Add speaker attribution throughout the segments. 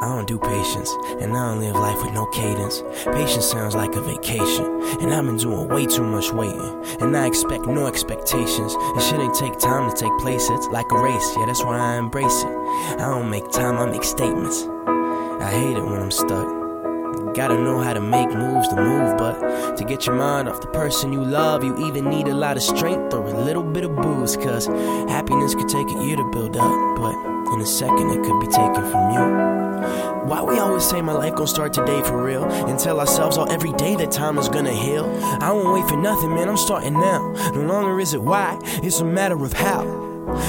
Speaker 1: I don't do patience, and I don't live life with no cadence. Patience sounds like a vacation, and I've been doing way too much waiting. And I expect no expectations. It shouldn't take time to take place, it's like a race. Yeah, that's why I embrace it. I don't make time, I make statements. I hate it when I'm stuck. Gotta know how to make moves to move, but to get your mind off the person you love, you either need a lot of strength or a little bit of booze. Cause happiness could take a year to build up, but in a second it could be taken from you. Why we always say my life gon' start today for real and tell ourselves all every day that time is gonna heal? I won't wait for nothing, man, I'm starting now. No longer is it why, it's a matter of how.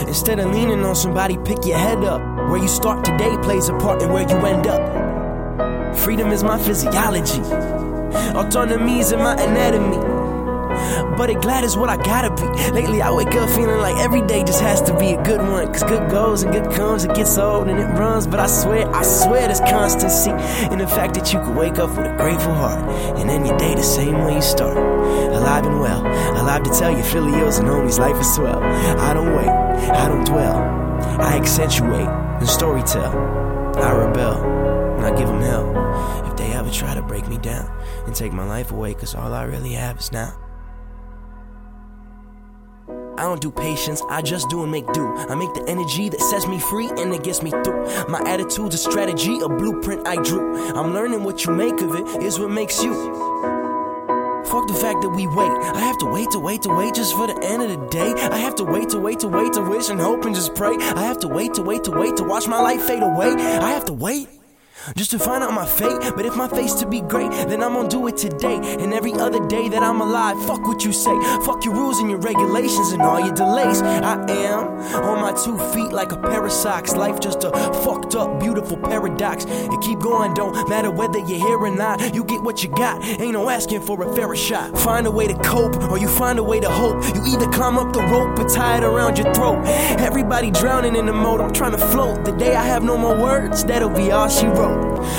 Speaker 1: Instead of leaning on somebody, pick your head up. Where you start today plays a part in where you end up. Freedom is my physiology, autonomy is in my anatomy. But it glad is what I gotta be. Lately, I wake up feeling like every day just has to be a good one. Cause good goes and good comes, it gets old and it runs. But I swear, I swear there's constancy in the fact that you can wake up with a grateful heart and end your day the same way you start. Alive and well, alive to tell you, Philios and homies, life is swell. I don't wait, I don't dwell, I accentuate and storytell. I rebel and I give them hell if they ever try to break me down and take my life away, cause all I really have is now. I don't do patience, I just do and make do. I make the energy that sets me free and it gets me through. My attitude's a strategy, a blueprint I drew. I'm learning what you make of it is what makes you. Fuck the fact that we wait. I have to wait to wait to wait just for the end of the day. I have to wait to wait to wait to wish and hope and just pray. I have to wait to wait to wait to watch my life fade away. I have to wait just to find out my fate. But if my fate's to be great, then I'm gonna do it today and every other day that I'm alive. Fuck what you say, fuck your rules and your regulations and all your delays. I am on my two feet like a pair of socks. Life just a fucked up, beautiful paradox. And keep going, don't matter whether you're here or not. You get what you got, ain't no asking for a fairer shot. Find a way to cope, or you find a way to hope. You either climb up the rope or tie it around your throat. Everybody drowning in the mode, I'm trying to float. The day I have no more words, that'll be all she wrote.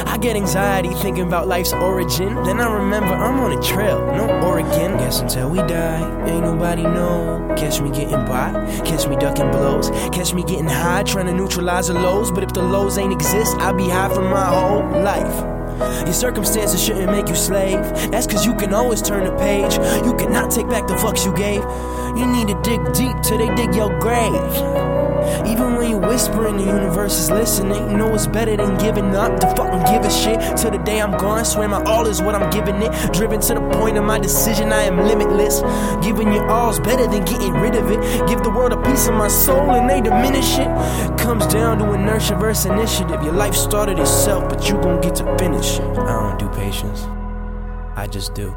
Speaker 1: I get anxiety thinking about life's origin. Then I remember I'm on a trail, no Oregon. Guess until we die, ain't nobody know. Catch me getting by, catch me ducking blows, catch me getting high, trying to neutralize the lows. But if the lows ain't exist, I'll be high for my whole life. Your circumstances shouldn't make you slave. That's cause you can always turn the page. You cannot take back the fucks you gave. You need to dig deep till they dig your grave. Even when you whispering, the universe is listening. You know it's better than giving up to fucking give a shit. Till the day I'm gone, swear my all is what I'm giving it. Driven to the point of my decision, I am limitless. Giving your all's better than getting rid of it. Give the world a piece of my soul and they diminish it. Comes down to inertia versus initiative. Your life started itself, but you gon' get to finish. I don't do patience, I just do.